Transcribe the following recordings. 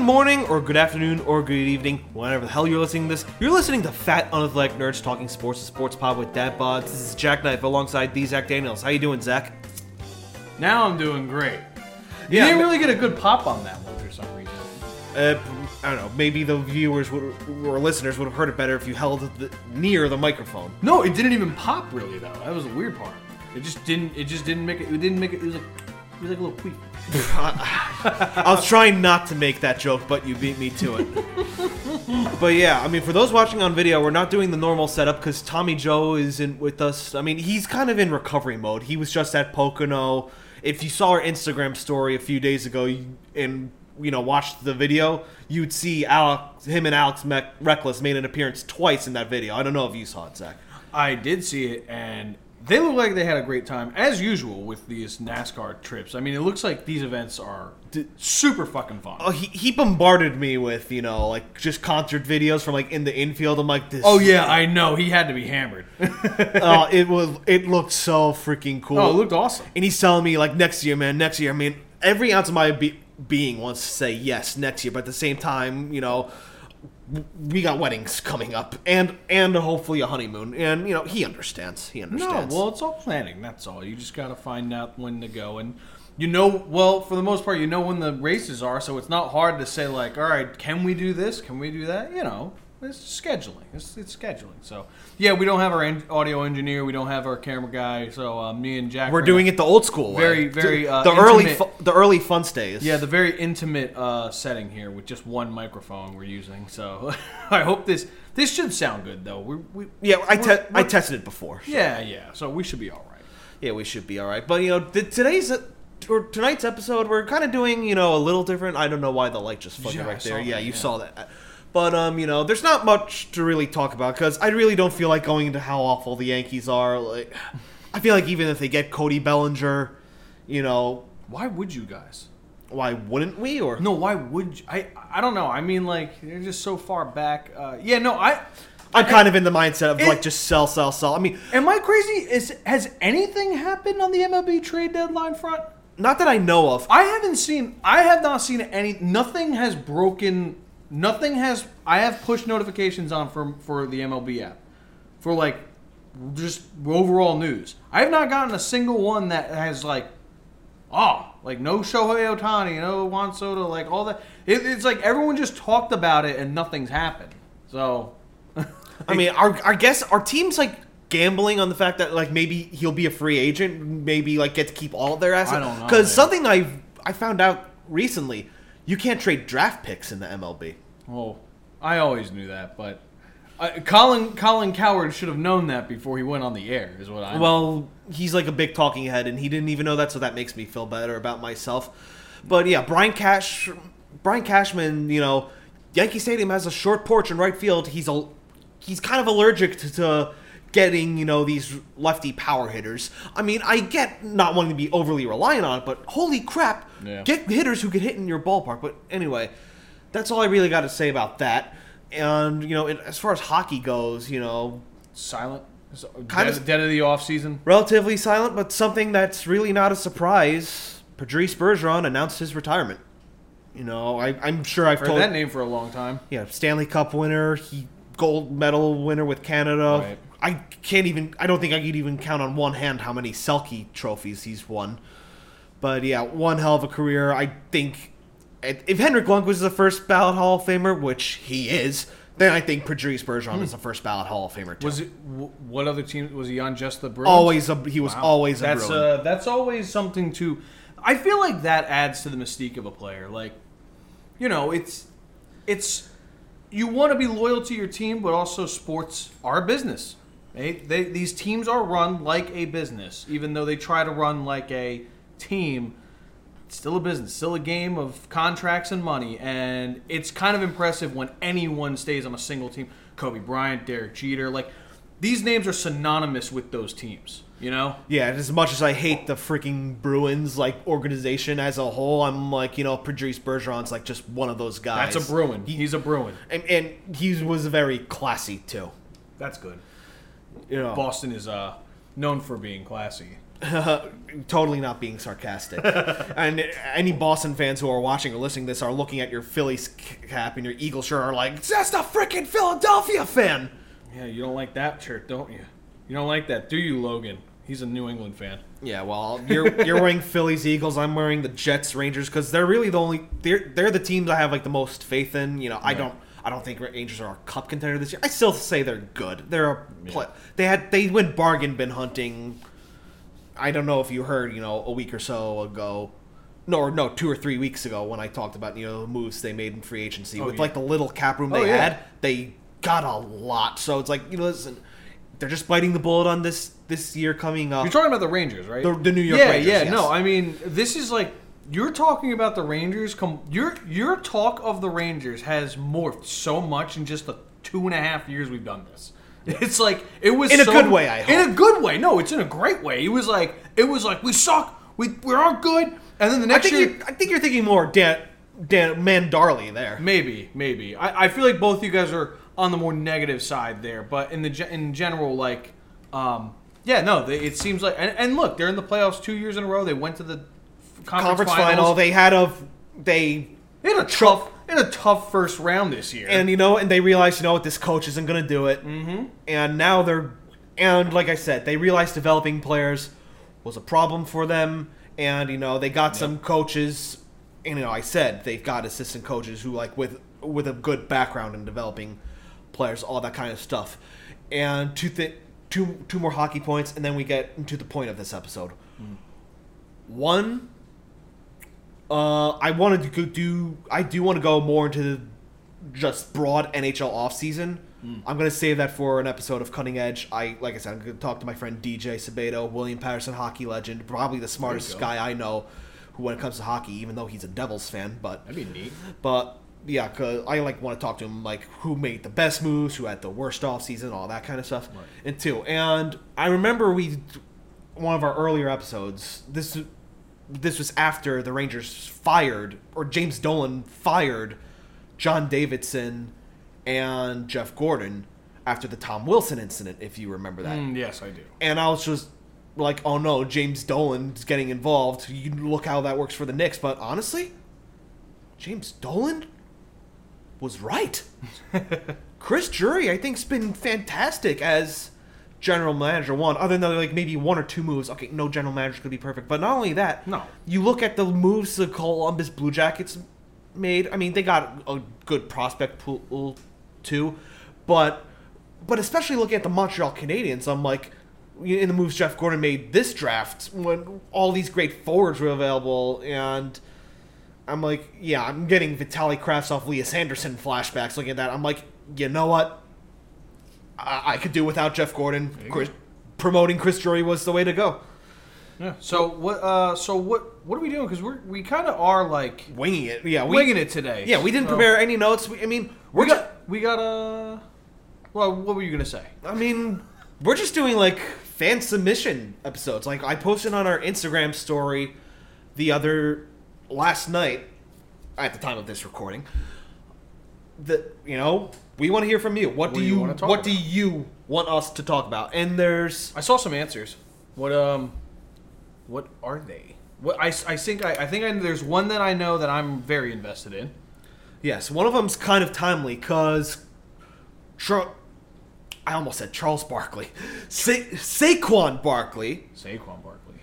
Good morning, or good afternoon, or good evening, whenever the hell you're listening to this. You're listening to Fat Unathletic Nerds talking sports, the sports pod with dad bods. This is Jack Knife alongside the Zack Danielz. How you doing, Zach? Now I'm doing great. You Yeah, didn't really get a good pop on that one for some reason. Uh, I don't know. Maybe the viewers would, or listeners would have heard it better if you held it the, near the microphone. No, it didn't even pop really though. That was the weird part. It just didn't. It just didn't make it. It didn't make it. It was like it was like a little tweet. I was trying not to make that joke, but you beat me to it. but yeah, I mean, for those watching on video, we're not doing the normal setup because Tommy Joe isn't with us. I mean, he's kind of in recovery mode. He was just at Pocono. If you saw our Instagram story a few days ago and you know watched the video, you'd see Alex, him and Alex Mec- Reckless made an appearance twice in that video. I don't know if you saw it, Zach. I did see it, and they look like they had a great time as usual with these NASCAR trips. I mean, it looks like these events are super fucking fun. Oh, he, he bombarded me with you know like just concert videos from like in the infield. I'm like this. Oh yeah, I know. He had to be hammered. uh, it was it looked so freaking cool. oh, it looked awesome. and he's telling me like next year, man, next year. I mean, every ounce of my be- being wants to say yes next year, but at the same time, you know, we got weddings coming up, and and hopefully a honeymoon, and you know, he understands. He understands No, well, it's all planning. That's all. You just got to find out when to go, and you know, well, for the most part, you know when the races are, so it's not hard to say like, all right, can we do this? Can we do that? You know, it's scheduling. It's, it's scheduling. So yeah, we don't have our en- audio engineer. We don't have our camera guy. So uh, me and Jack, we're doing it the old school way. Very, very, the, uh, the early intimate. fu- the early fun stays. Yeah, the very intimate uh, setting here with just one microphone we're using. So I hope this this should sound good though. We, we yeah. I te- I tested it before. yeah yeah. So we should be all right. Yeah, we should be all right. But you know, th- today's or tonight's episode, we're kind of doing you know a little different. I don't know why the light just flickered Yeah, I right there. saw Yeah, you yeah. saw that. But um, you know, there's not much to really talk about because I really don't feel like going into how awful the Yankees are. Like, I feel like even if they get Cody Bellinger, you know, Why would you guys? why wouldn't we? Or No, why would you? I? I don't know. I mean, like they're just so far back. Uh, yeah, no. I I'm kind of in the mindset of It- like just sell, sell, sell. I mean, am I crazy? Is has anything happened on the MLB trade deadline front? not that I know of. I haven't seen. I have not seen any. Nothing has broken. Nothing has. I have push notifications on for for the MLB app, for like just overall news. I have not gotten a single one that has like, oh, like no Shohei Ohtani, no Juan Soto, like all that. It, it's like everyone just talked about it and nothing's happened. So, I mean, our our guess our team's like gambling on the fact that like maybe he'll be a free agent, maybe like get to keep all of their assets. I don't know, Because something I I found out recently, you can't trade draft picks in the MLB. oh, I always knew that, but. Uh, Colin Colin Cowherd should have known that before he went on the air. Is what I. Well, he's like a big talking head, and he didn't even know that, so that makes me feel better about myself. But yeah, Brian Cash, Brian Cashman, you know, Yankee Stadium has a short porch in right field. He's a he's kind of allergic to, to getting you know these lefty power hitters. I mean, I get not wanting to be overly reliant on it, but holy crap, Yeah. get hitters who can hit in your ballpark. But anyway, that's all I really got to say about that. And you know, it, as far as hockey goes, you know, silent. Kind dead, of- dead of the off season. relatively silent, but something that's really not a surprise. Patrice Bergeron announced his retirement. You know, I, I'm sure I've Heard told. that name for a long time. Yeah, Stanley Cup winner, he gold medal winner with Canada. Right. I can't even. I don't think I could even count on one hand how many Selke trophies he's won. But yeah, one hell of a career. I think if Henrik Lundqvist is the first ballot Hall of Famer, which he is, then I think Patrice Bergeron is the first ballot Hall of Famer too. Was it what other team was he on? Just the Bruins. always a, he was Wow. always a that's Bruin. uh, that's always something to. I feel like that adds to the mystique of a player. Like, you know, it's it's you want to be loyal to your team, but also sports are business. They, they, these teams are run like a business, even though they try to run like a team. It's still a business, still a game of contracts and money, and it's kind of impressive when anyone stays on a single team. Kobe Bryant, Derek Jeter, like these names are synonymous with those teams. You know, Yeah, as much as I hate the freaking Bruins like organization as a whole, I'm like, you know, Patrice Bergeron's like just one of those guys. that's a Bruin. He- He's a Bruin. and, and he was very classy too. That's good. Know, Boston is uh, known for being classy. totally not being sarcastic. and any Boston fans who are watching or listening to this are looking at your Phillies cap and your Eagle shirt are like, that's a freaking Philadelphia fan. Yeah, you don't like that shirt, don't you? You don't like that, do you, Logan? He's a New England fan. Yeah, well, you're you're wearing Phillies Eagles. I'm wearing the Jets Rangers because they're really the only they're they're the teams I have like the most faith in. You know, I Right. don't I don't think Rangers are a cup contender this year. I still say they're good. They're a play, they had they went bargain bin hunting. I don't know if you heard, you know, a week or so ago. No, or no, two or three weeks ago when I talked about you know the moves they made in free agency Oh, with yeah. like the little cap room Oh, they yeah. had, they got a lot. So it's like you know, listen, they're just biting the bullet on this this year coming up. You're talking about the Rangers, right? The- the New York yeah, Rangers, Yeah, yes. no, I mean, this is like you're talking about the Rangers. Com- your your talk of the Rangers has morphed so much in just the two and a half years we've done this. It's like it was In a good way, I In a good way. No, it's in a great way. It was like it was like we suck. We we aren't good. And then the I next think year, you're, I think you're thinking more Dan Dan Mandarley there. Maybe, maybe. I, I feel like both you guys are on the more negative side there, but in the in general, like, um, yeah, no, they, it seems like, and, and look, they're in the playoffs two years in a row. They went to the conference, finals. final. They had a they They had a tough, in a tough first round this year. and you know and they realized you know what this coach isn't going to do it. Mm-hmm. And now they're and like I said, they realized developing players was a problem for them. And you know they got some coaches. And you know I said they've got assistant coaches who like with with a good background in developing players, all that kind of stuff. And two th- two two more hockey points, and then we get into the point of this episode. One, uh, I wanted to go do. I do want to go more into the just broad NHL offseason. I'm gonna save that for an episode of Cutting Edge. I like I said, I'm gonna talk to my friend DJ Sabedo, William Patterson, hockey legend, probably the smartest guy I know, who when it comes to hockey, even though he's a Devils fan, but That'd be neat. but yeah, cause I like want to talk to him like who made the best moves, who had the worst offseason, all that kind of stuff. Right. And two, and I remember we one of our earlier episodes. This this was after the Rangers fired or James Dolan fired John Davidson and Jeff Gorton after the Tom Wilson incident, if you remember that. Mm, yes, I do. And I was just like, oh no, James Dolan's getting involved. You look how that works for the Knicks. But honestly, James Dolan was right. Chris Drury, I think, has been fantastic as general manager. One, other than like maybe one or two moves. Okay, no general manager could be perfect. But not only that, No. you look at the moves the Columbus Blue Jackets made. I mean, they got a good prospect pool too, but but especially looking at the Montreal Canadiens, I'm like, in the moves Jeff Gorton made this draft when all these great forwards were available, and I'm like, yeah, I'm getting Vitaly Kravtsov, Lias Andersson flashbacks. Looking at that, I'm like, you know what? I, I could do without Jeff Gorton. Chris, promoting Chris Drury was the way to go. Yeah. So what? Uh, so what? What are we doing? Because we're we kind of are like Winging it, yeah. We, winging it today. Yeah, we didn't So- prepare any notes. We, I mean, we're We just, got we got uh Well, what were you gonna say? I mean, we're just doing like fan submission episodes. Like I posted on our Instagram story the other last night at the time of this recording. That you know, we want to hear from you. What, do do you you what do you want us to talk about? And there's I saw some answers. What um, what are they? What I, I think I, I think I, there's one that I know that I'm very invested in. yes, one of them's kind of timely because Char- I almost said Charles Barkley, Sa- Saquon Barkley Saquon Barkley.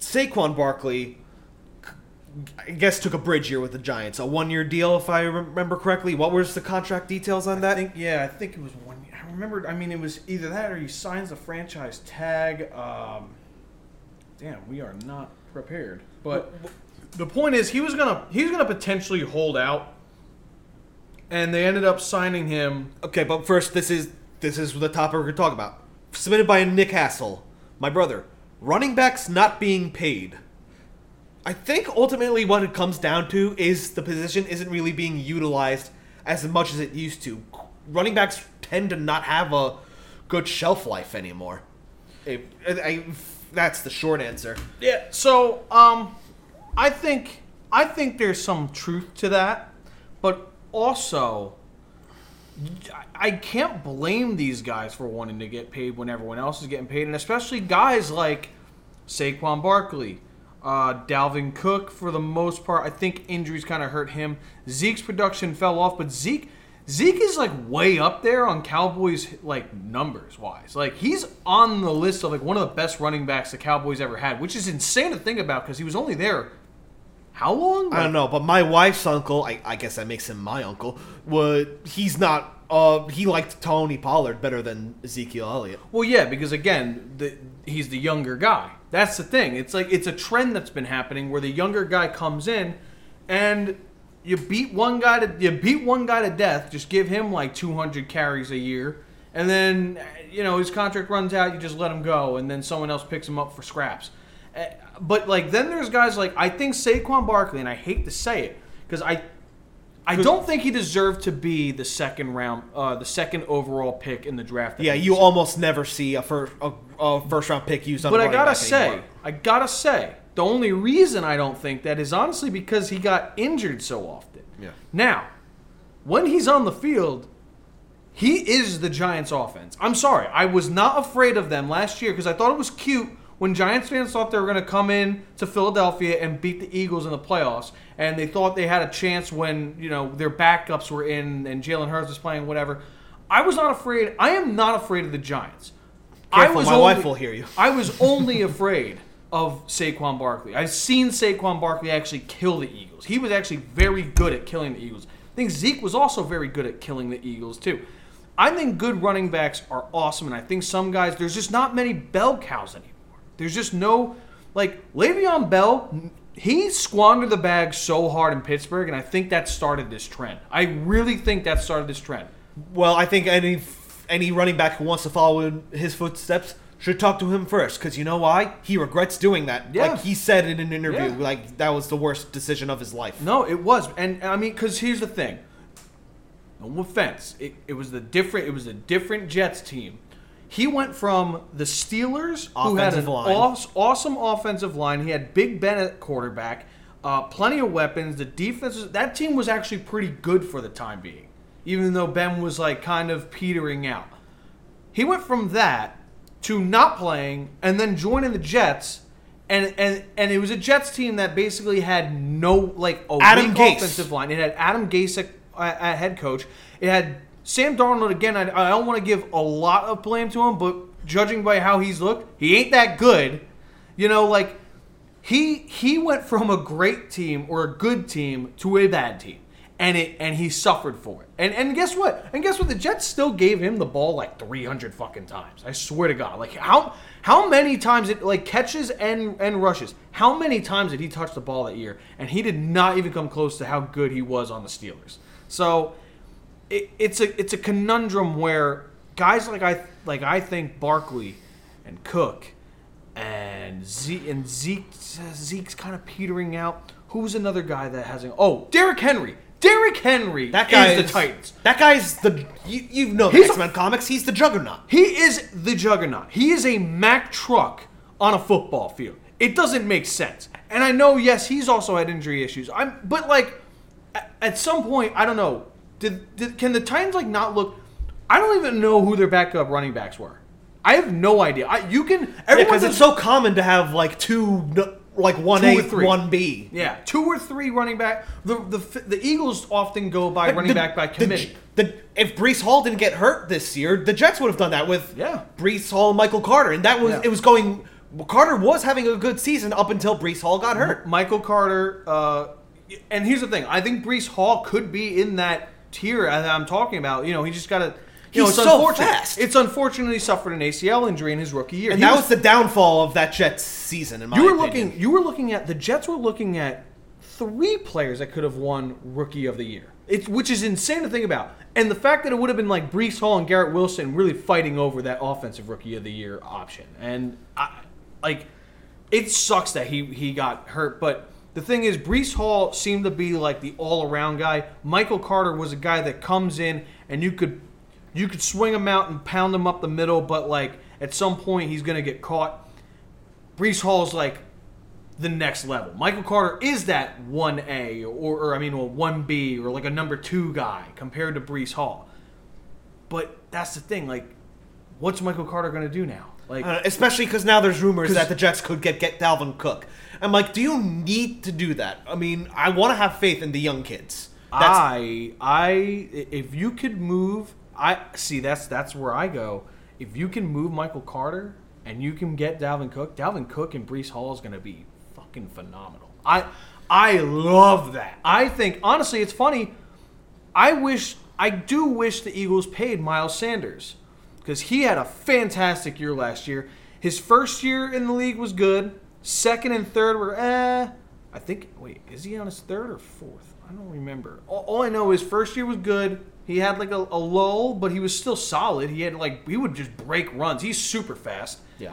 Saquon Barkley, I guess, took a bridge year with the Giants. A one year deal, if I remember correctly. What was the contract details on I that? think yeah, I think it was one. Year. I remember. I mean, it was either that or he signs the franchise tag. Um, damn, we are not prepared. But the point is, he was gonna he was gonna potentially hold out, and they ended up signing him. okay, but first, this is this is the topic we're to talk about. Submitted by Nick Hassel, my brother. Running backs not being paid. I think ultimately what it comes down to is the position isn't really being utilized as much as it used to. Running backs tend to not have a good shelf life anymore. I- that's the short answer. Yeah. So, um, I think I think there's some truth to that, but also, I can't blame these guys for wanting to get paid when everyone else is getting paid, and especially guys like Saquon Barkley, uh, Dalvin Cook for the most part. I think injuries kind of hurt him. Zeke's production fell off, but Zeke Zeke is like way up there on Cowboys like numbers wise. Like he's on the list of like one of the best running backs the Cowboys ever had, which is insane to think about because he was only there how long? I don't know, but my wife's uncle, I, I guess that makes him my uncle, would he's not uh he liked Tony Pollard better than Ezekiel Elliott. Well, yeah, because again, the, he's the younger guy. That's the thing. It's like it's a trend that's been happening where the younger guy comes in, and you beat one guy to you beat one guy to death. Just give him like 200 carries a year, and then you know his contract runs out. You just let him go, and then someone else picks him up for scraps. Eh, But like then there's guys like I think Saquon Barkley, and I hate to say it because I. I don't think he deserved to be the second round, uh, the second overall pick in the draft. Yeah, you almost never see a first a, a first round pick used on. But I gotta say, anymore. I gotta say, the only reason I don't think that is honestly because he got injured so often. Yeah. Now, when he's on the field, he is the Giants' offense. I'm sorry, I was not afraid of them last year because I thought it was cute when Giants fans thought they were going to come in to Philadelphia and beat the Eagles in the playoffs, and they thought they had a chance when you know their backups were in and Jalen Hurts was playing, whatever. I was not afraid. I am not afraid of the Giants. Careful, my wife will hear you. I was only afraid of Saquon Barkley. I've seen Saquon Barkley actually kill the Eagles. He was actually very good at killing the Eagles. I think Zeke was also very good at killing the Eagles too. I think good running backs are awesome, and I think some guys there's just not many bell cows anymore. There's just no like Le'Veon Bell. He squandered the bag so hard in Pittsburgh, and I think that started this trend. I really think that started this trend. Well, I think any any running back who wants to follow in his footsteps should talk to him first, because you know why? He regrets doing that. Yeah. Like he said in an interview, Yeah. like that was the worst decision of his life. No, it was, and I mean, because here's the thing. No offense, it, it was the different. It was a different Jets team. He went from the Steelers, who had Offensive an line. aws- awesome offensive line. He had Big Ben at quarterback, uh, plenty of weapons. The defense, that team was actually pretty good for the time being, even though Ben was like kind of petering out. He went from that to not playing and then joining the Jets. And, and and it was a Jets team that basically had no like a Adam weak Gase. offensive line. It had Adam Gase at, at head coach. It had Sam Darnold again. I, I don't want to give a lot of blame to him, but judging by how he's looked, he ain't that good. You know, like he he went from a great team or a good team to a bad team, and it and he suffered for it. And and guess what? And guess what? The Jets still gave him the ball like 300 fucking times. I swear to God. Like how how many times it like catches and and rushes? How many times did he touch the ball that year? And he did not even come close to how good he was on the Steelers. So it, it's a it's a conundrum where guys like I like I think Barkley and Cook and Zeke and Zeke Zeke's kind of petering out. Who's another guy that hasn't? Oh, Derrick Henry. Derrick Henry That guy is the Titans. That guy's the you, you know the He's a- X Men comics. He's the juggernaut. He is the juggernaut. He is a Mack truck on a football field. It doesn't make sense. And I know, yes, he's also had injury issues. I'm, but like, at, at some point, I don't know. Did, did can the Titans like not look? I don't even know who their backup running backs were. I have no idea. I, you can everyone Because it's so common to have like two, like one A, one B. yeah, two or three running back. The the the Eagles often go by running The- back by the- committee. The, if Breece Hall didn't get hurt this year, the Jets would have done that with Yeah. Breece Hall and Michael Carter, and that was Yeah. it was going. Carter was having a good season up until Breece Hall got hurt. Michael Carter, uh, and here's the thing: I think Breece Hall could be in that tier that I'm talking about. You know, he just got to. You know, He's it's so unfortunate. fast. It's unfortunate he suffered an ACL injury in his rookie year. And He that was the downfall of that Jets season. In my you were opinion. looking. You were looking at the Jets were looking at three players that could have won Rookie of the Year. It's which is insane to think about. And the fact that it would have been like Breece Hall and Garrett Wilson really fighting over that offensive Rookie of the Year option. And I, like, it sucks that he he got hurt, but. The thing is, Breece Hall seemed to be like the all-around guy. Michael Carter was a guy that comes in and you could you could swing him out and pound him up the middle, but like at some point he's gonna get caught. Breece Hall's like the next level. Michael Carter is that one A or, or I mean, well, one B or like a number two guy compared to Breece Hall. But that's the thing. Like, what's Michael Carter going to do now? Like, Uh, especially because now there's rumors that the Jets could get get Dalvin Cook. I'm like, do you need to do that? I mean, I want to have faith in the young kids. That's, I I if you could move I see that's that's where I go. If you can move Michael Carter and you can get Dalvin Cook, Dalvin Cook and Breece Hall is going to be fucking phenomenal. I I love that. I think honestly, it's funny. I wish I do wish the Eagles paid Miles Sanders because he had a fantastic year last year. His first year in the league was good. Second and third were eh. I think wait, is he on his third or fourth? I don't remember. All, all I know is first year was good. He had like a, a lull, but he was still solid. He had like he would just break runs. He's super fast. yeah.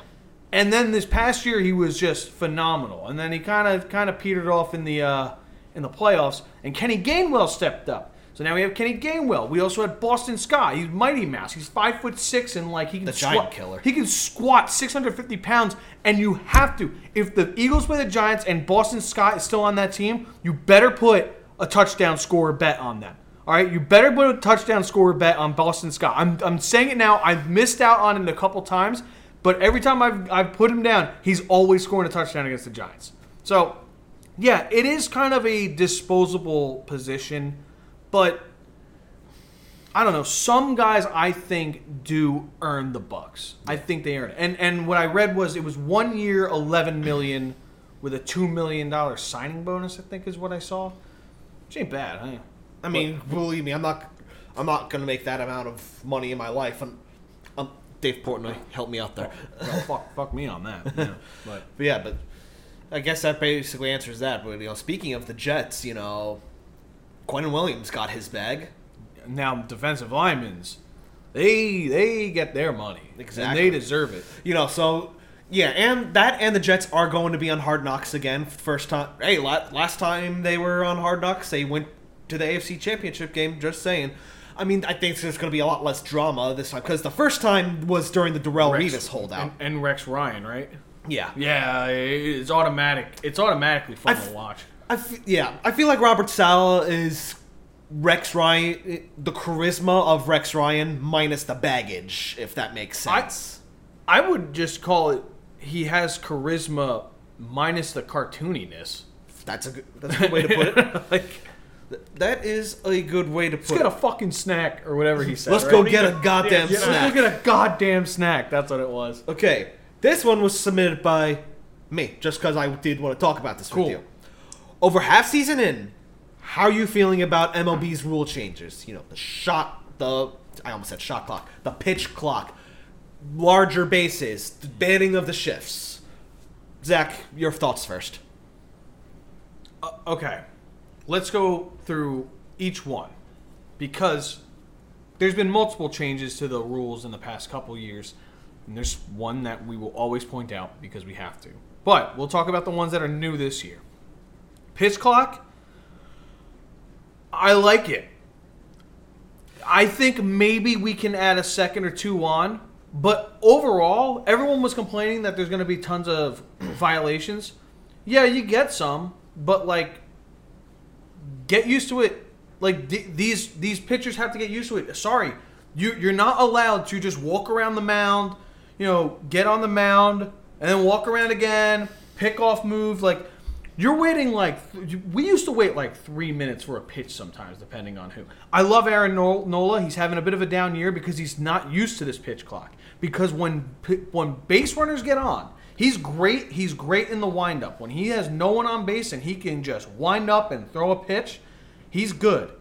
And then this past year he was just phenomenal. And then he kind of kind of petered off in the uh, in the playoffs. And Kenny Gainwell stepped up. So now we have Kenny Gainwell. We also had Boston Scott. He's Mighty Mouse. He's five foot six and like he can The squat, giant killer. He can squat 650 pounds. And you have to. If the Eagles play the Giants and Boston Scott is still on that team, you better put a touchdown scorer bet on them. All right, you better put a touchdown scorer bet on Boston Scott. I'm, I'm saying it now. I've missed out on it a couple times, but every time I've, I've put him down, he's always scoring a touchdown against the Giants. So, yeah, it is kind of a disposable position, but I don't know. Some guys I think do earn the bucks. I think they earn it. And and what I read was it was one year, eleven million, with a two million dollar signing bonus. I think is what I saw. Which ain't bad. Huh? I mean, believe me, I'm not. I'm not gonna make that amount of money in my life. I'm, I'm Dave Portnoy, help me out there. Well, fuck, fuck me on that. Yeah. But But yeah, but I guess that basically answers that. But you know, speaking of the Jets, you know, Quinnen Williams got his bag. now defensive linemen's, they they get their money Exactly. and they deserve it. You know, so yeah, and that and the Jets are going to be on Hard Knocks again. First time, hey, last time they were on Hard Knocks, they went to the AFC Championship game. Just saying. I mean, I think there's going to be a lot less drama this time because the first time was during the Darrelle Revis holdout. and, and Rex Ryan, right? yeah, Yeah, it's automatic. It's automatically fun I f- to watch. I f- yeah, I feel like Robert Saleh is Rex Ryan, the charisma of Rex Ryan minus the baggage, if that makes sense. I would just call it. He has charisma minus the cartooniness. that's a good, that's a good way to put it. like, Th- That is a good way to let's put get a fucking snack or whatever he said. Let's right? go get a goddamn Yeah, snack. Let's go get a goddamn snack. That's what it was. Okay, this one was submitted by me, just because I did want to talk about this Cool. with you. Over half season in, how are you feeling about MLB's rule changes? You know, the shot, the I almost said shot clock, the pitch clock, larger bases, the banning of the shifts. Zach, your thoughts first. Uh, okay, let's go through each one because there's been multiple changes to the rules in the past couple years, and there's one that we will always point out because we have to. But we'll talk about the ones that are new this year. Pitch clock. I like it. I think maybe we can add a second or two on, but overall, everyone was complaining that there's going to be tons of violations. Yeah, you get some, but like, get used to it. Like th- these these pitchers have to get used to it. Sorry, you you're not allowed to just walk around the mound. You know, get on the mound and then walk around again, pick off move. Like you're waiting like we used to wait like three minutes for a pitch sometimes, depending on who. I love Aaron Nola. He's having a bit of a down year because he's not used to this pitch clock. Because when when base runners get on, he's great. He's great in the windup. When he has no one on base and he can just wind up and throw a pitch, he's good.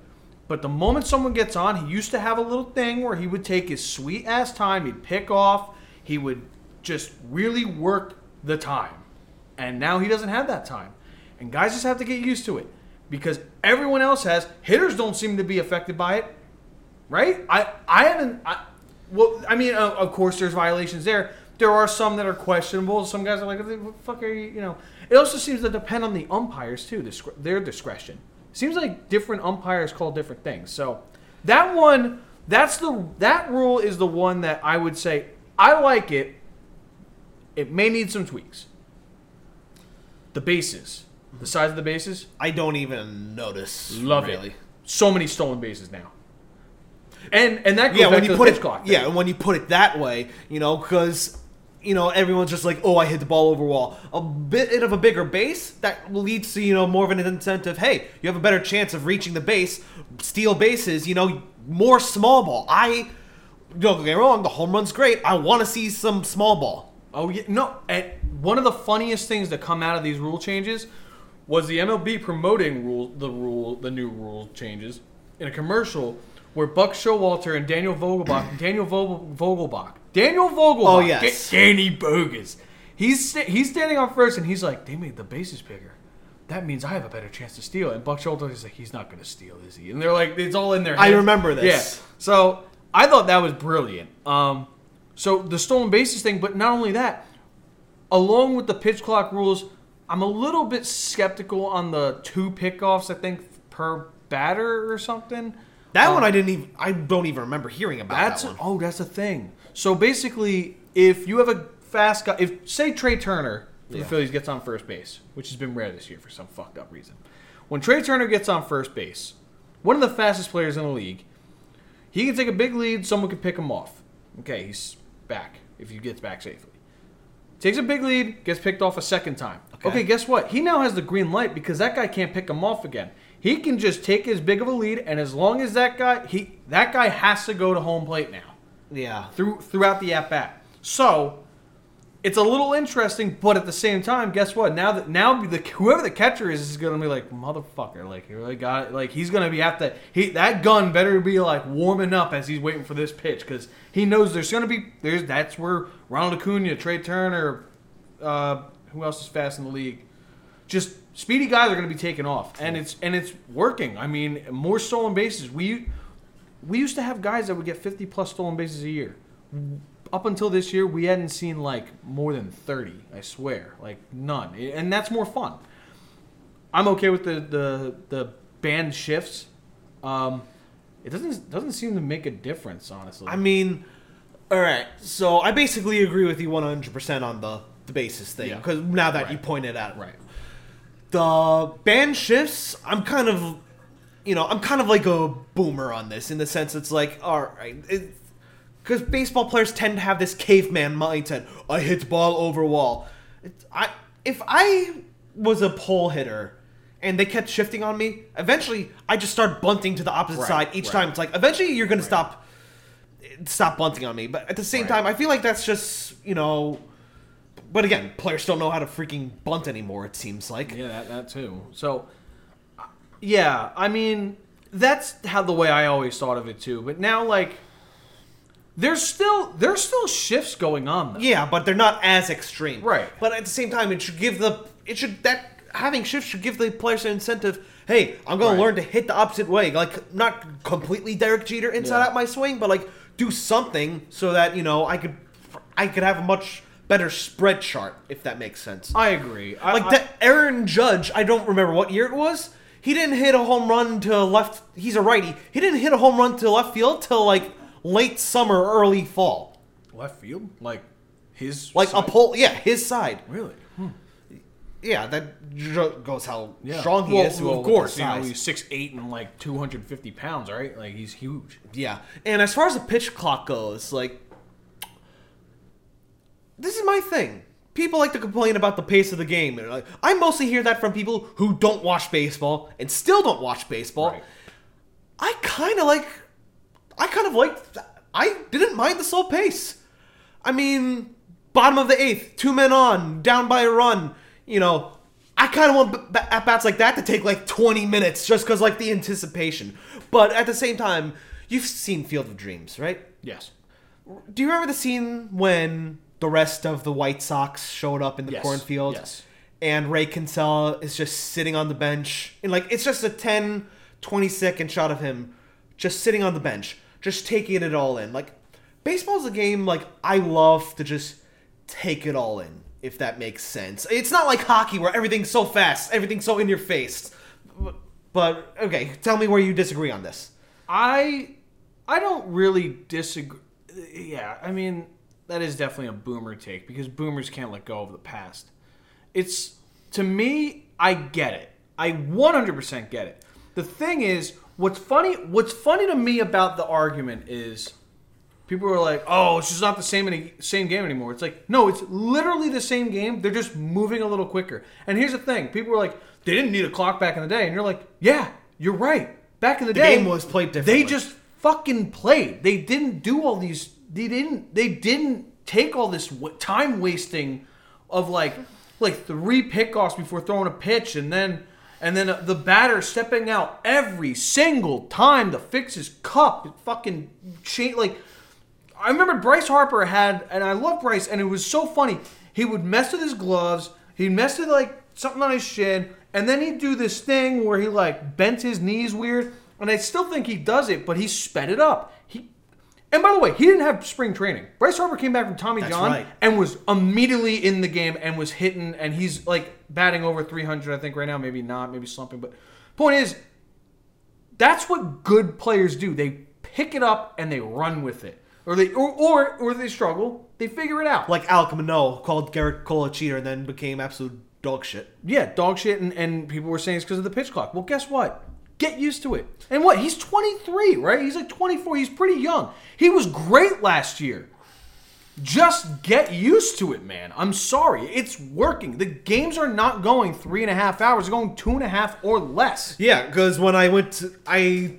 But the moment someone gets on, he used to have a little thing where he would take his sweet ass time. He'd pick off. He would just really work the time. And now he doesn't have that time. And guys just have to get used to it because everyone else has. Hitters don't seem to be affected by it, right? I I haven't. I, well, I mean, of course, there's violations there. There are some that are questionable. Some guys are like, "What the fuck are you?" You know. It also seems to depend on the umpires too, their discretion. Seems like different umpires call different things. So that one, that's the that rule is the one that I would say I like it. It may need some tweaks. The bases, the size of the bases, I don't even notice. love really. it. So many stolen bases now. And and that goes Yeah, back when to you the put pitch it, clock. yeah, and when you put it that way, you know, because you know, everyone's just like, oh, I hit the ball over wall. A bit of a bigger base that leads to you know more of an incentive. Hey, you have a better chance of reaching the base. Steal bases, you know, more small ball. I don't get me wrong, the home run's great. I want to see some small ball. Oh yeah, no. And one of the funniest things that come out of these rule changes was the MLB promoting rule the rule the new rule changes in a commercial where Buck Showalter and Daniel Vogelbach, Daniel Vogel, Vogelbach, Daniel Vogelbach, Oh, yes. Da- Danny Bogus. He's sta- he's standing on first and he's like, they made the bases bigger. That means I have a better chance to steal. And Buck Showalter is like, he's not going to steal, is he? And they're like, it's all in their. I remember this. Yeah. So I thought that was brilliant. Um, so the stolen bases thing, but not only that, along with the pitch clock rules, I'm a little bit skeptical on the two pickoffs. I think per batter or something. That Um, one I didn't even. I don't even remember hearing about That's that oh, that's a thing. So basically, if you have a fast guy, if say Trea Turner for Yeah. the Phillies gets on first base, which has been rare this year for some fucked up reason, when Trea Turner gets on first base, one of the fastest players in the league, he can take a big lead. Someone can pick him off. Okay, he's back if he gets back safely. Takes a big lead, gets picked off a second time. Okay. okay, guess what? He now has the green light because that guy can't pick him off again. He can just take as big of a lead, and as long as that guy he that guy has to go to home plate now Yeah. through throughout the at bat. So it's a little interesting, but at the same time, guess what? Now that now the whoever the catcher is is gonna be like motherfucker, like he really got it. like he's gonna be have to he that gun better be like warming up as he's waiting for this pitch because he knows there's gonna be there's that's where Ronald Acuna, Trea Turner, uh, who else is fast in the league, just speedy guys are going to be taken off, and it's and it's working. I mean, more stolen bases. We we used to have guys that would get 50 plus stolen bases a year. Up until this year, we hadn't seen like more than 30. I swear, like none, and that's more fun. I'm okay with the the the banned shifts. Um, it doesn't doesn't seem to make a difference, honestly. I mean, all right. So I basically agree with you 100% on the the basis thing Yeah. because now that you Right. pointed out right. the banned shifts, I'm kind of, you know, I'm kind of like a boomer on this in the sense it's like, all right, because baseball players tend to have this caveman mindset. I hit ball over wall. It's, I if I was a pull hitter and they kept shifting on me, eventually I just start bunting to the opposite Right, side each right. time. It's like eventually you're gonna stop stop bunting on me. But at the same Right. time, I feel like that's just you know. But again, players don't know how to freaking bunt anymore. It seems like. Yeah, that, that too. So, uh, yeah, I mean, that's how the way I always thought of it too. But now, like, there's still there's still shifts going on though. Yeah, but they're not as extreme. Right. But at the same time, it should give the it should that having shifts should give the players an incentive. Hey, I'm gonna learn to hit the opposite way. Like not completely Derek Jeter inside Yeah. out my swing, but like do something so that you know I could I could have a much better spread chart if that makes sense. I agree. I, like I- that Aaron Judge, I don't remember what year it was. He didn't hit a home run to left. He's a righty. He didn't hit a home run to left field till like late summer, early fall. left field, like his Like side? a pole, yeah, his side. Really? Hmm. Yeah, that goes how Yeah. strong he well, is. Well, of course, you know he's six eight and like two hundred fifty pounds, right? Like he's huge. Yeah, and as far as the pitch clock goes, like this is my thing. People like to complain about the pace of the game. And like, I mostly hear that from people who don't watch baseball and still don't watch baseball. Right. I kind of like. I kind of like. I didn't mind the slow pace. I mean, bottom of the eighth, two men on, down by a run. You know, I kind of want b- at bats like that to take like 20 minutes just because like the anticipation. But at the same time, you've seen Field of Dreams, right? Yes. Do you remember the scene when the rest of the White Sox showed up in the Yes, cornfield? yes. And Ray Kinsella is just sitting on the bench. And like it's just a 10, 20 second shot of him just sitting on the bench, just taking it all in. Like baseball's a game like I love to just take it all in, if that makes sense. It's not like hockey where everything's so fast, everything's so in your face. But okay, tell me where you disagree on this. I I don't really disagree. Yeah, I mean that is definitely a boomer take because boomers can't let go of the past. It's to me, I get it. I 100% get it. The thing is, what's funny, what's funny to me about the argument is people are like, "Oh, it's just not the same any, same game anymore." It's like, no, it's literally the same game. They're just moving a little quicker. And here's the thing: people are like, "They didn't need a clock back in the day," and you're like, "Yeah, you're right. Back in the, day, game was played differently. They just fucking played. They didn't do all these. They didn't. They didn't take all this time wasting of like like three pickoffs before throwing a pitch, and then and then the batter stepping out every single time to fix his cup. Fucking change like. I remember Bryce Harper had, and I love Bryce, and it was so funny. He would mess with his gloves. He'd mess with like something on his shin, and then he'd do this thing where he like bent his knees weird. And I still think he does it, but he sped it up. He, and by the way, he didn't have spring training. Bryce Harper came back from Tommy That's John right. and was immediately in the game and was hitting, and he's like batting over 300, I think right now, maybe not, maybe slumping. But point is, that's what good players do. They pick it up and they run with it, or they or or, or they struggle. They figure it out. Like Alek Manoah called Gerrit Cole a cheater and then became absolute dog shit. yeah, dog shit, and, and people were saying it's because of the pitch clock. Well, guess what? Get used to it. And what? He's 23, right? He's like 24. He's pretty young. He was great last year. Just get used to it, man. I'm sorry. It's working. The games are not going three and a half hours, they're going two and a half or less. Yeah, because when I went to I,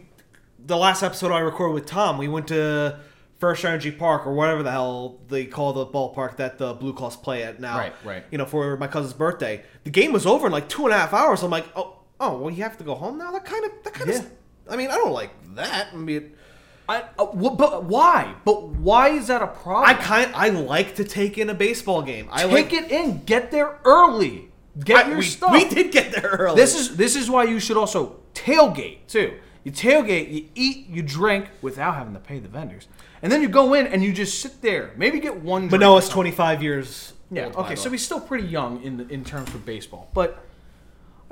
the last episode I recorded with Tom, we went to First Energy Park or whatever the hell they call the ballpark that the Blue Claws play at now. Right, right. You know, for my cousin's birthday, the game was over in like two and a half hours. I'm like, oh, oh, well, you have to go home now. That kind of, that kind Yeah. of. I mean, I don't like that. I mean, I, uh, wh- but why? But why is that a problem? I kind, I like to take in a baseball game. I Take like. it in. Get there early. Get I- your we, stuff. we did get there early. This is this is why you should also tailgate too. You tailgate, you eat, you drink without having to pay the vendors, and then you go in and you just sit there. Maybe get one. Drink Manoah's 25 years. Yeah. old, Okay. So he's still pretty young in the, in terms of baseball, but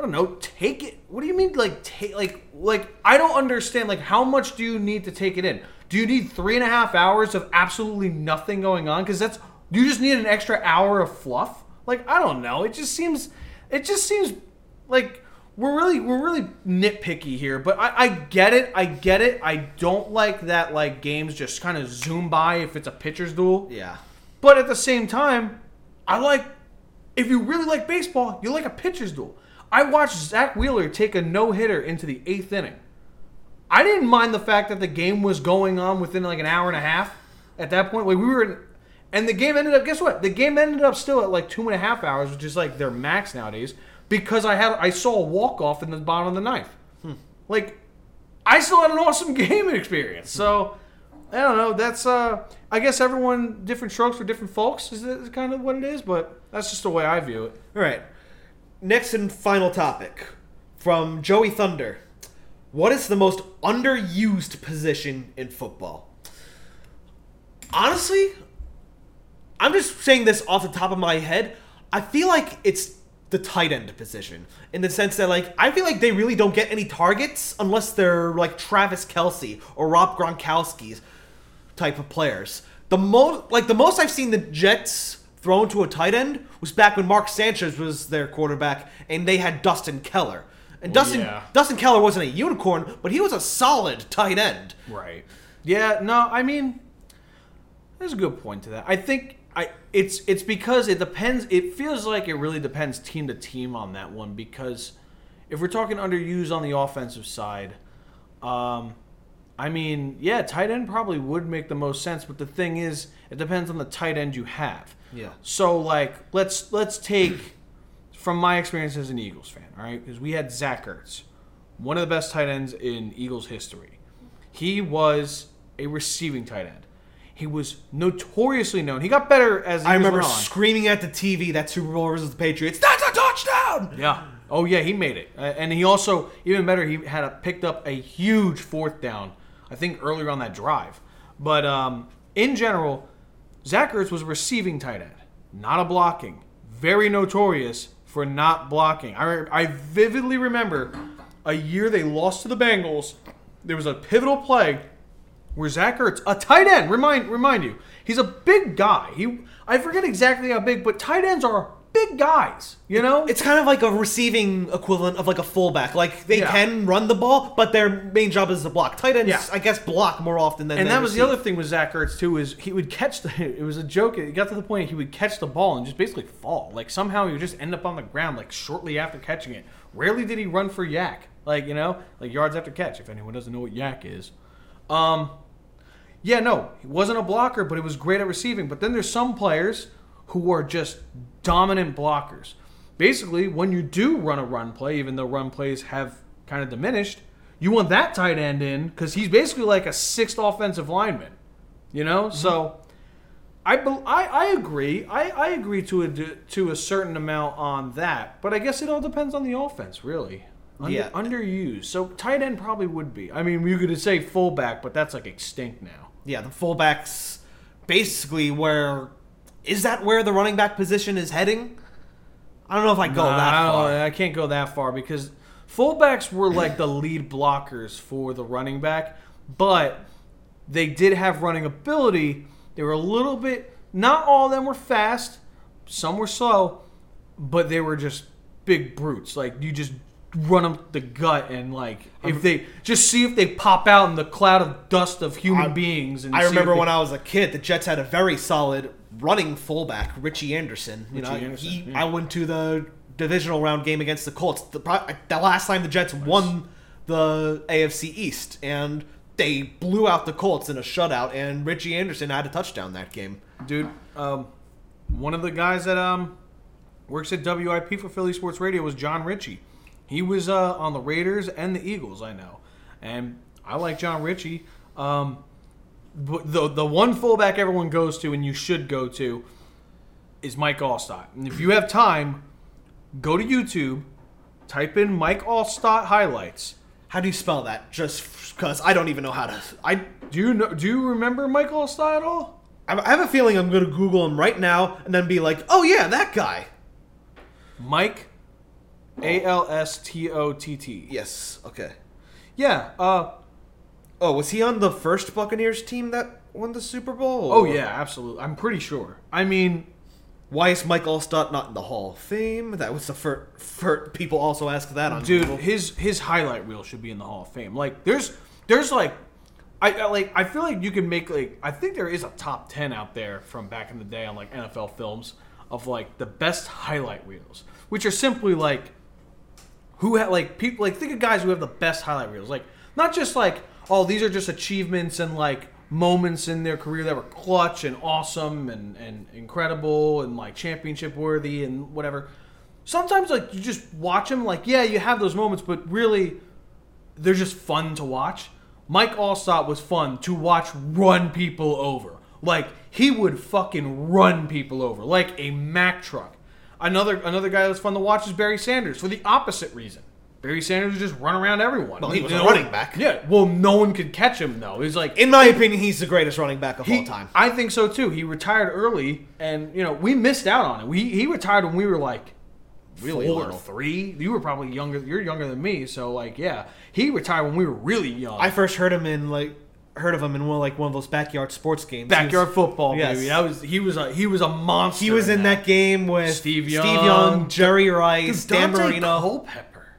I don't know. Take it. What do you mean? Like take like like I don't understand. Like how much do you need to take it in? Do you need three and a half hours of absolutely nothing going on? Because that's you just need an extra hour of fluff? Like I don't know. It just seems it just seems like we're really we're really nitpicky here. But I, I get it. I get it. I don't like that like games just kind of zoom by if it's a pitcher's duel. Yeah. But at the same time, I like if you really like baseball, you like a pitcher's duel. I watched Zack Wheeler take a no hitter into the eighth inning. I didn't mind the fact that the game was going on within like an hour and a half. At that point, like we were, in, and the game ended up. Guess what? The game ended up still at like two and a half hours, which is like their max nowadays. Because I had I saw a walk off in the bottom of the ninth. Like I still had an awesome gaming experience. So I don't know. That's uh, I guess everyone different strokes for different folks is, is kind of what it is. But that's just the way I view it. All right. Next and final topic from Joey Thunder. What is the most underused position in football? Honestly, I'm just saying this off the top of my head. I feel like it's the tight end position in the sense that like I feel like they really don't get any targets unless they're like Travis Kelce or Rob Gronkowski's type of players. The most like the most I've seen the Jets thrown to a tight end was back when Mark Sanchez was their quarterback and they had Dustin Keller. And Dustin yeah. Dustin Keller wasn't a unicorn, but he was a solid tight end. Right. Yeah. No. I mean, there's a good point to that. I think I it's it's because it depends. It feels like it really depends team to team on that one because if we're talking underused on the offensive side, um, I mean, yeah, tight end probably would make the most sense. But the thing is, it depends on the tight end you have. Yeah. So like, let's let's take from my experience as an Eagles fan, all right? Because we had Zach Ertz, one of the best tight ends in Eagles history. He was a receiving tight end. He was notoriously known. He got better as I remember screaming at the TV that Super Bowl versus the Patriots. That's a touchdown! Yeah. Oh yeah, he made it, Uh, and he also even better. He had a, picked up a huge fourth down. I think earlier on that drive. But um, in general, Zach Ertz was a receiving tight end, not a blocking. Very notorious for not blocking. I I vividly remember a year they lost to the Bengals. There was a pivotal play where Zach Ertz, a tight end, remind remind you, he's a big guy. He I forget exactly how big, but tight ends are big guys. You know, It's kind of like a receiving equivalent of like a fullback. Like they Yeah. can run the ball, but their main job is to block. Tight ends, Yeah. I guess, block more often than and that was the other thing with Zach Ertz too is he would catch the. It was a joke. It got to the point he would catch the ball and just basically fall. Like somehow he would just end up on the ground like shortly after catching it. Rarely did he run for YAC. Like you know, like yards after catch. If anyone doesn't know what YAC is, um, yeah, no, he wasn't a blocker, but he was great at receiving. But then there's some players who are just dominant blockers. Basically, when you do run a run play, even though run plays have kind of diminished, you want that tight end in because he's basically like a sixth offensive lineman. You know, mm-hmm. so I, I I agree. I, I agree to a to a certain amount on that, but I guess it all depends on the offense, really. Under, Yeah. underused. So tight end probably would be. I mean, you could say fullback, but that's like extinct now. yeah, the fullbacks basically where is that where the running back position is heading? I don't know if I go Nah, that I, far. I can't go that far because fullbacks were like the lead blockers for the running back, but they did have running ability. They were a little bit. Not all of them were fast. Some were slow, but they were just big brutes. Like you just run them the gut and like if they just see if they pop out in the cloud of dust of human I- beings. And I remember they- when I was a kid, the Jets had a very solid running fullback, Richie Anderson. You know, Anderson, he, yeah. I went to the divisional round game against the Colts. The, the last time the Jets won the AFC East, and they blew out the Colts in a shutout, and Richie Anderson had a touchdown that game. dude. Um, one of the guys that um works at WIP for Philly Sports Radio was Jon Ritchie. He was uh, on the Raiders and the Eagles, I know, and I like Jon Ritchie. Um, the the one fullback everyone goes to and you should go to is Mike Alstott. And if you have time, go to YouTube, type in Mike Alstott highlights. How do you spell that? Just because I don't even know how to. I Do you know? Do you remember Mike Alstott at all? I have a feeling I'm going to Google him right now and then be like, oh yeah, that guy. Mike, A L S T O T T. Yes. Okay. Yeah. Uh, Oh, was he on the first Buccaneers team that won the Super Bowl? oh yeah, absolutely. I'm pretty sure. I mean, Why is Mike Alstott not in the Hall of Fame? That was the first. first people also ask that on dude, Google. his his highlight reel should be in the Hall of Fame. Like, there's there's like, I, I like I feel like you can make like I think there is a top ten out there from back in the day on like NFL films of like the best highlight reels, which are simply like who had like people like think of guys who have the best highlight reels, like not just like oh these are just achievements and like moments in their career that were clutch and awesome and and incredible and like championship worthy and whatever. Sometimes like you just watch them like yeah you have those moments, but really they're just fun to watch. Mike Alstott was fun to watch run people over. Like he would fucking run people over like a Mack truck. Another another guy that's fun to watch is Barry Sanders for the opposite reason. Barry Sanders would just run around everyone. Well, he was a running back. Yeah. Well, no one could catch him though. He's like in my opinion, he's the greatest running back of he- all time. I think so too. He retired early, and you know we missed out on it. We he retired when we were like Really four or little. three. You were probably younger. You're younger than me, so like yeah, he retired when we were really young. I first heard him in like heard of him in one like one of those backyard sports games. Backyard was- football, Yes. baby. That was he was a he was a monster. He was in that game with Steve Steve Young. Young, Jerry Rice, Dan Dante Marino. Culpepper.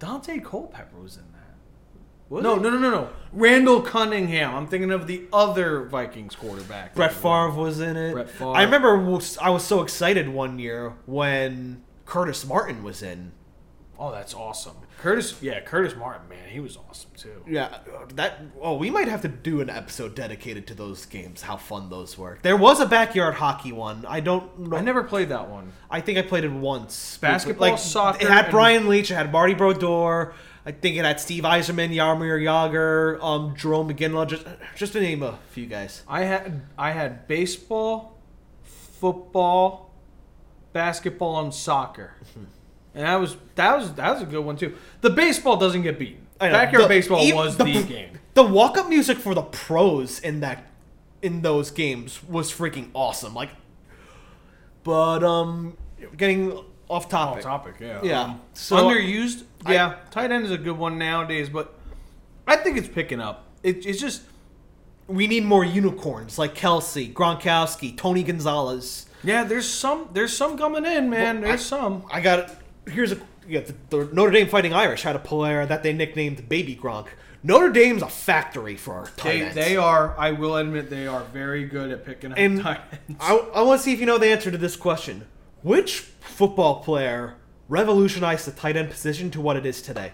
Daunte Culpepper was in that. no, no, no, no, no. Randall Cunningham. I'm thinking of the other Vikings quarterback. Brett Favre was in it. Brett Favre. I remember I was so excited one year when Curtis Martin was in. Oh, that's awesome. Curtis, yeah, Curtis Martin, man, he was awesome too. Yeah, that. Oh, we might have to do an episode dedicated to those games. How fun those were. There was a backyard hockey one. I don't. know. I never played that one. I think I played it once. Basketball, soccer, It had and- Brian Leetch. It had Marty Brodeur. I think it had Steve Yzerman, Jaromir Jagr, um, Jarome Iginla. Just, just to name a few guys. I had I had baseball, football, basketball, and soccer, and that was that was that was a good one too. The baseball doesn't get beaten. I know. Backyard The- baseball even was the- game. The walk-up music for the pros in that in those games was freaking awesome. Like, but um, getting off topic. topic, yeah. Yeah. Um, So- underused, yeah. tight end is a good one nowadays, but I think it's picking up. It, it's just We need more unicorns like Kelce, Gronkowski, Tony Gonzalez. Yeah, there's some there's some coming in, man. Well, there's I- some. I got here's a yeah, the, the Notre Dame Fighting Irish had a player that they nicknamed Baby Gronk. Notre Dame's a factory for tight They, ends. they are. I will admit they are very good at picking up And tight ends. I, I want to see if you know the answer to this question. Which football player revolutionized the tight end position to what it is today?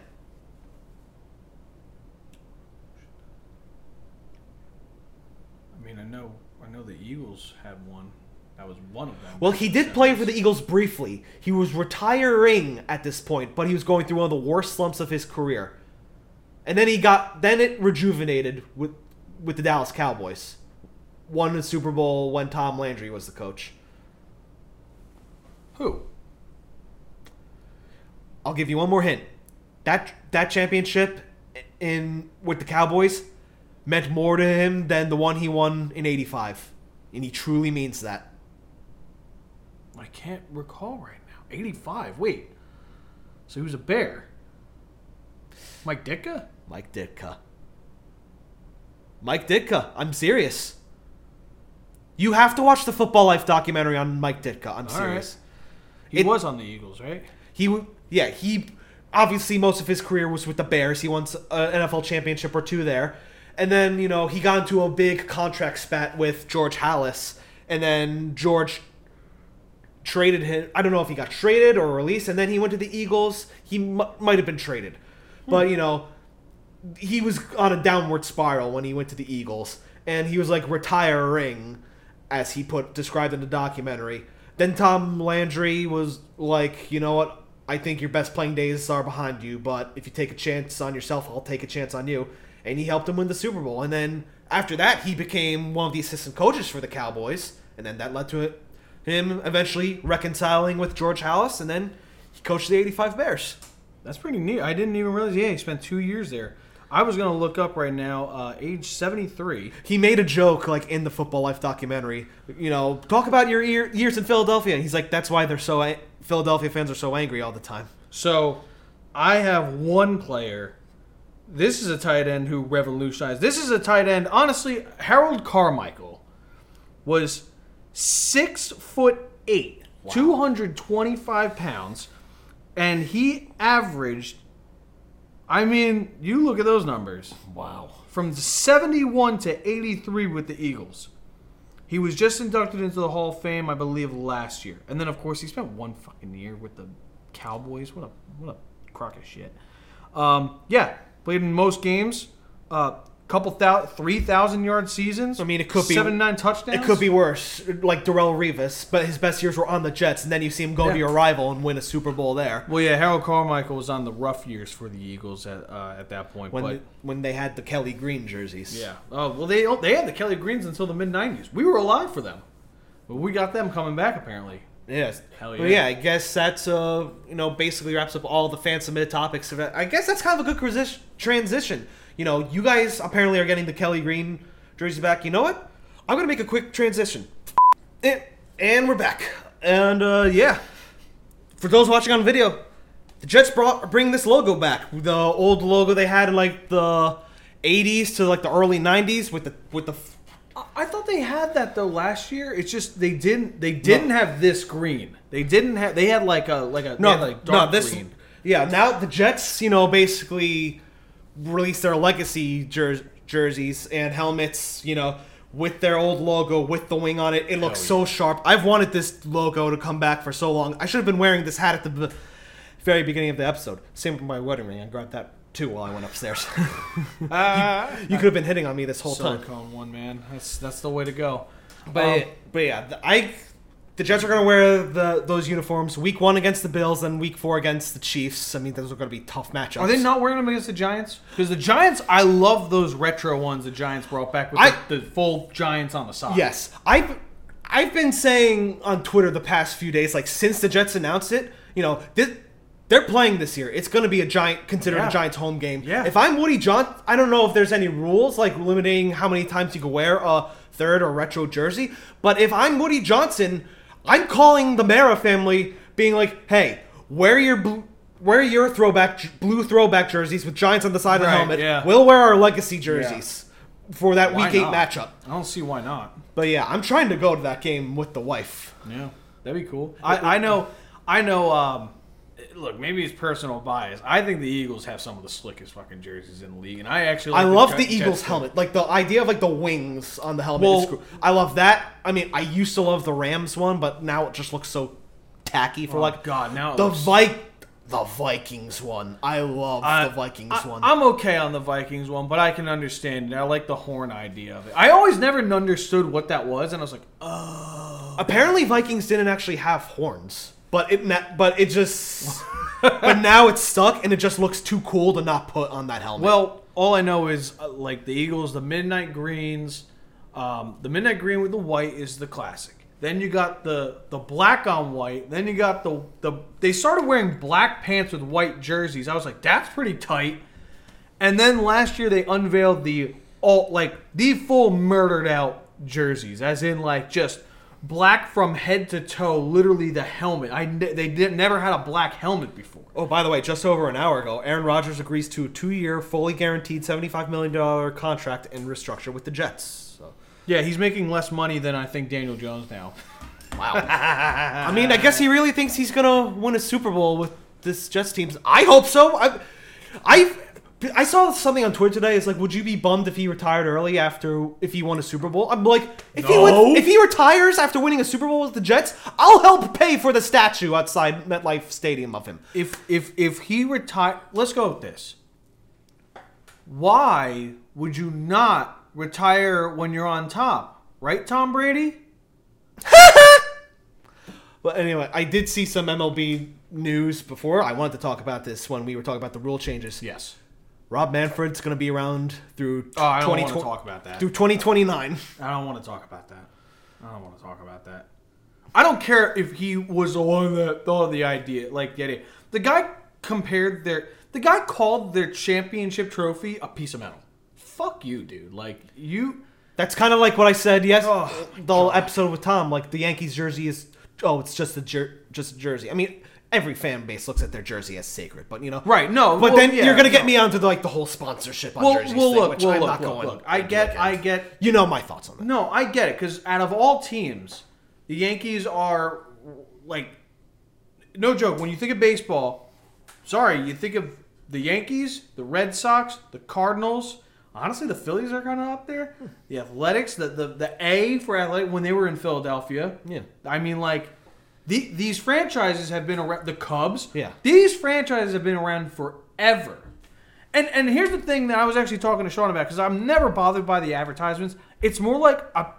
I mean, I know I know the Eagles had. That was one of them. Well, he did play for the Eagles briefly. He was retiring at this point, but he was going through one of the worst slumps of his career. And then he got then it rejuvenated with with the Dallas Cowboys. Won the Super Bowl when Tom Landry was the coach. Who? I'll give you one more hint. That that championship in with the Cowboys meant more to him than the one he won in 85. And he truly means that. I can't recall right now. 85. Wait. So he was a bear. Mike Ditka? Mike Ditka. Mike Ditka. I'm serious. You have to watch the Football Life documentary on Mike Ditka. I'm All serious. He It- was on the Eagles, right? He, yeah, he obviously most of his career was with the Bears. He won an uh, NFL championship or two there, and then you know he got into a big contract spat with George Halas, and then George traded him. I don't know if he got traded or released, and then he went to the Eagles. He m- might have been traded, but you know he was on a downward spiral when he went to the Eagles, and he was like retiring, as he put described in the documentary. Then Tom Landry was like, you know what? I think your best playing days are behind you, but if you take a chance on yourself, I'll take a chance on you. And he helped him win the Super Bowl. And then after that, he became one of the assistant coaches for the Cowboys, and then that led to it, him eventually reconciling with George Halas, and then he coached the '85 Bears. That's pretty neat. I didn't even realize. Yeah, he spent two years there. I was gonna look up right now. Uh, age seventy three. he made a joke like in the Football Life documentary. You know, talk about your year, years in Philadelphia. And he's like, that's why they're so a- Philadelphia fans are so angry all the time. So, I have one player. This is a tight end who revolutionized. This is a tight end. Honestly, Harold Carmichael was six foot eight, two hundred twenty five pounds, and he averaged. I mean, you look at those numbers. Wow. from 71 to 83 with the Eagles. He was just inducted into the Hall of Fame, I believe, last year. And then, of course, he spent one fucking year with the Cowboys. What a what a crock of shit. Um, yeah, played in most games. Uh, couple thou- three thousand yard seasons. I mean, it could be- seven nine touchdowns. It could be worse, like Darrelle Revis, but his best years were on the Jets, and then you see him go Yeah. to your rival and win a Super Bowl there. Well, yeah, Harold Carmichael was on the rough years for the Eagles at uh, at that point. When but they, when they had the Kelly Green jerseys. Yeah. Oh well, they they had the Kelly Greens until the mid '90s. We were alive for them, but we got them coming back apparently. Yes. Hell But yeah. yeah, I guess that's uh you know basically wraps up all the fan submitted topics. I guess that's kind of a good transition. You know, you guys apparently are getting the Kelly Green jersey back. You know what? I'm gonna make a quick transition. And, and we're back. And uh, yeah, for those watching on video, the Jets brought bring this logo back. The old logo they had in like the 80s to like the early 90s with the with the I- I thought they had that though last year. It's just they didn't. They didn't have this green. They didn't have. They had like a like a No, like dark no, this. green. Yeah, now the Jets, you know, basically released their legacy jer- jerseys and helmets, you know, with their old logo with the wing on it. It looks Hell so sharp. I've wanted this logo to come back for so long. I should have been wearing this hat at the b- very beginning of the episode. Same with my wedding ring. I grabbed that too while I went upstairs. you could have been hitting on me this whole time. Silicone one man. That's that's the way to go. But Um, but yeah, I the Jets are going to wear the those uniforms week one against the Bills, and week four against the Chiefs. I mean, those are going to be tough matchups. Are they not wearing them against the Giants? Because the Giants, I love those retro ones the Giants brought back with I- the, the full Giants on the side. Yes, I've I've been saying on Twitter the past few days, like since the Jets announced it, you know, this, they're playing this year. It's going to be a giant considered Yeah. a Giants home game. Yeah. If I'm Woody John, I don't know if there's any rules like limiting how many times you can wear a third or retro jersey, but if I'm Woody Johnson, I'm calling the Mara family, being like, hey, wear your blue. Wear your throwback blue throwback jerseys with Giants on the side of the Right, helmet. yeah. We'll wear our legacy jerseys. for that Why week eight not? matchup. I don't see why not. But yeah, I'm trying to go to that game with the wife. Yeah, that'd be cool. I, I know, I know. Um, look, maybe it's personal bias. I think the Eagles have some of the slickest fucking jerseys in the league, and I actually I like love Jet- the Eagles helmet. Like the idea of like the wings on the helmet. Well- cool. I love that. I mean, I used to love the Rams one, but now it just looks so tacky for Oh, like God, now the looks- Vi- the Vikings one. I love I- the Vikings I, one. I'm okay on the Vikings one, but I can understand it. I like the horn idea of it. I always never understood what that was, and I was like, oh. Apparently, Vikings didn't actually have horns, but it but it just but now it's stuck and it just looks too cool to not put on that helmet. Well, all I know is uh, like the Eagles, the midnight greens, um, the midnight green with the white is the classic. Then you got the the black on white. Then you got the the they started wearing black pants with white jerseys. I was like, that's pretty tight. And then last year they unveiled the all like the full murdered out jerseys, as in like just black from head to toe, literally the helmet. I they did never had a black helmet before. Oh, by the way, just over an hour ago, Aaron Rodgers agrees to a two-year, fully guaranteed, seventy-five million dollar contract and restructure with the Jets. So, Yeah, he's making less money than I think Daniel Jones now. wow. I mean, I guess he really thinks he's gonna win a Super Bowl with this Jets team. I hope so. I, I, I saw something on Twitter today. It's like, would you be bummed if he retired early after if he won a Super Bowl? I'm like, if he No. win, if he retires after winning a Super Bowl with the Jets, I'll help pay for the statue outside MetLife Stadium of him. If if if he retire, let's go with this. Why would you not retire when you're on top? Right, Tom Brady? But anyway, I did see some MLB news before. I wanted to talk about this when we were talking about the rule changes. Yes. Rob Manfred's going to be around through Oh, I don't want 20 to talk about that. through 2029. I don't want to talk about that. I don't want to talk about that. I don't care if he was the one that thought of the idea, like the idea. The guy compared their, the guy called their championship trophy a piece of metal. Fuck you, dude. Like you. That's kind of like what I said yes Oh, the whole episode with Tom. Like the Yankees jersey is oh, it's just a jer- just a jersey. I mean, every fan base looks at their jersey as sacred, but you know, Right, no, But well, then yeah, you're gonna get no. me onto the, like the whole sponsorship on Well, jerseys well, thing, look, which well, I'm look, not look, going. look. I get. I get. You know my thoughts on that. No, I get it because out of all teams, the Yankees are like, no joke. When you think of baseball, sorry, you think of the Yankees, the Red Sox, the Cardinals. Honestly, the Phillies are kind of up there. Hmm. The Athletics, the, the the A for athletic when they were in Philadelphia. Yeah. I mean, like, the, these franchises have been around. The Cubs. Yeah. These franchises have been around forever. And and here's the thing that I was actually talking to Sean about because I'm never bothered by the advertisements. It's more like a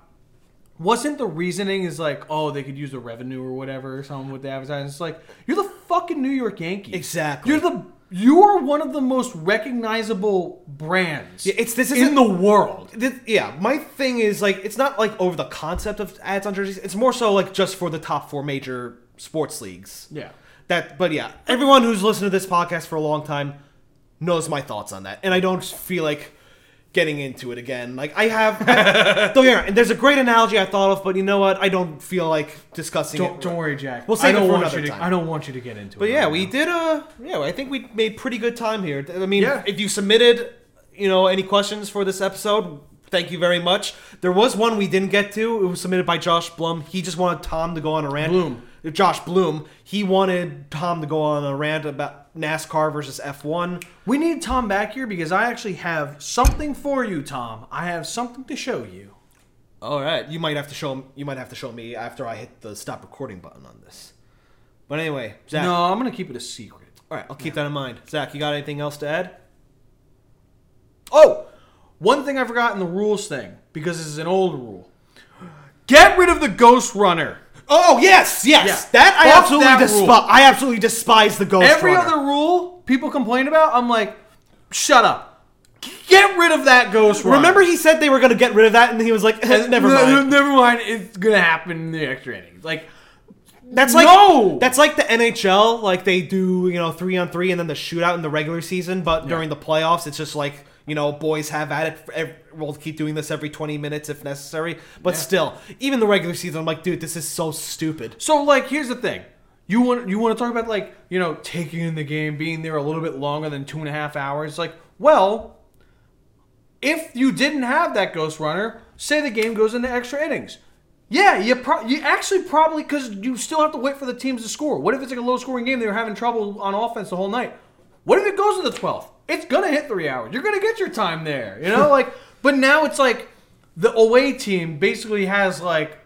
wasn't the reasoning is like oh they could use the revenue or whatever or something with the advertisements. It's like you're the fucking New York Yankees. Exactly. You're the you are one of the most recognizable brands. Yeah, it's- this in the world. This, yeah, my thing is like it's not like over the concept of ads on jerseys. It's more so like just for the top four major sports leagues. Yeah. That, but yeah, everyone who's listened to this podcast for a long time knows my thoughts on that, and I don't feel like getting into it again. Like I have, don't get me wrong, and there's a great analogy I thought of, but you know what? I don't feel like discussing Don't, it. don't worry, Jack. We'll save I it don't for want another you to, time. I don't want you to get into it. But yeah, right we now. did. Uh, yeah, I think we made pretty good time here. I mean, Yeah. if you submitted, you know, any questions for this episode, thank you very much. There was one we didn't get to. It was submitted by Josh Blum. He just wanted Tom to go on a rant. Bloom. Josh Bloom. He wanted Tom to go on a rant about NASCAR versus F1. We need Tom back here because I actually have something for you, Tom. I have something to show you. All right, you might have to show you might have to show me after I hit the stop recording button on this. But anyway, Zack. No, I'm gonna keep it a secret. All right, I'll keep that in mind. Zack, you got anything else to add? Oh, one thing I forgot in the rules thing because this is an old rule. Get rid of the Ghost Runner. Oh yes, yes. Yeah. That I Fuck absolutely that despise. I absolutely despise the ghost. Every Runner. other rule people complain about, I'm like, shut up. Get rid of that Ghost Runner. Remember, he said they were going to get rid of that, and he was like, "Never No, mind." Never mind. It's gonna happen in the extra innings. Like, That's like No! That's like the NHL. Like they do, you know, three on three, and then the shootout in the regular season. But during the playoffs, it's just like you know, boys have at it. We'll keep doing this every twenty minutes if necessary. But Yeah. still, even the regular season, I'm like, dude, this is so stupid. So like here's the thing. You want you want to talk about like, you know, taking in the game, being there a little bit longer than two and a half hours. Like, well, if you didn't have that ghost runner, say the game goes into extra innings. Yeah, you pro- you actually probably because you still have to wait for the teams to score. What if it's like a low scoring game? They were having trouble on offense the whole night. What if it goes to the twelfth? It's gonna hit three hours. You're gonna get your time there. You know, like. But now it's like the away team basically has like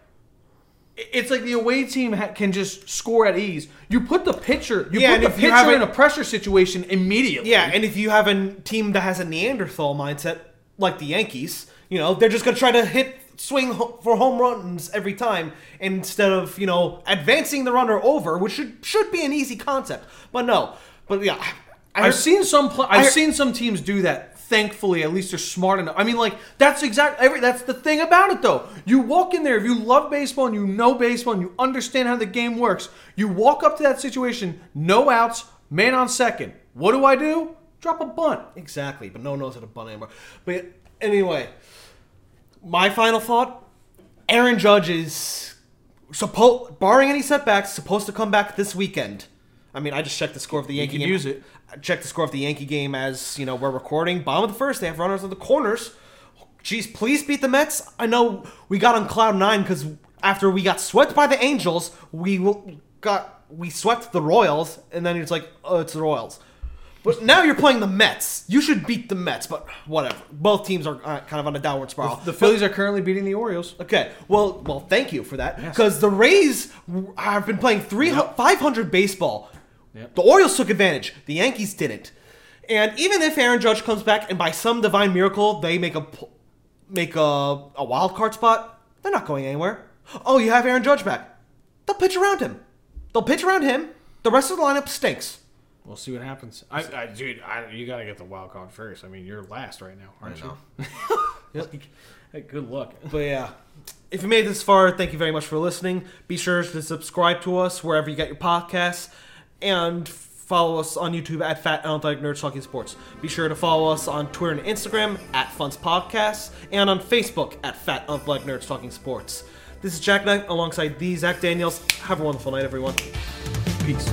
it's like the away team ha- can just score at ease. You put the pitcher, you Yeah, put the pitcher in a- a pressure situation immediately. Yeah, and if you have a team that has a Neanderthal mindset, like the Yankees, you know, they're just gonna try to hit swing for home runs every time instead of you know advancing the runner over, which should should be an easy concept. But no, but yeah, I I've seen some. Pl- I've I- seen some teams do that. Thankfully, at least they're smart enough. I mean, like that's exact. Every that's the thing about it, though. You walk in there if you love baseball and you know baseball and you understand how the game works. You walk up to that situation, no outs, man on second. What do I do? Drop a bunt. Exactly, but no one knows how to bunt anymore. But anyway, my final thought: Aaron Judge is supposed, barring any setbacks, supposed to come back this weekend. I mean, I just checked the score of the Yankee game. use it. I checked the score of the Yankee game as you know we're recording. Bottom of the first, they have runners on the corners. Jeez, please beat the Mets. I know we got on cloud nine because after we got swept by the Angels, we got we swept the Royals, and then it's like, oh, it's the Royals. But now you're playing the Mets. You should beat the Mets, but whatever. Both teams are uh, kind of on a downward spiral. The Phillies are currently beating the Orioles. Okay, well, well, thank you for that because the Rays have been playing three hu- 500 baseball. Yep. The Orioles took advantage. The Yankees didn't. And even if Aaron Judge comes back and by some divine miracle they make a make a, a wild card spot, they're not going anywhere. Oh, you have Aaron Judge back. They'll pitch around him. They'll pitch around him. The rest of the lineup stinks. We'll see what happens. I, I dude, I, you got to get the wild card first. I mean, you're last right now, aren't know. you? like, hey, good luck. But yeah, if you made it this far, thank you very much for listening. Be sure to subscribe to us wherever you get your podcasts, and follow us on YouTube at Fat Athletic Nerds Talking Sports. Be sure to follow us on Twitter and Instagram at FUNTS Podcasts, and on Facebook at Fat Athletic Nerds Talking Sports. This is JackKnife alongside the Zack Danielz. Have a wonderful night, everyone. Peace.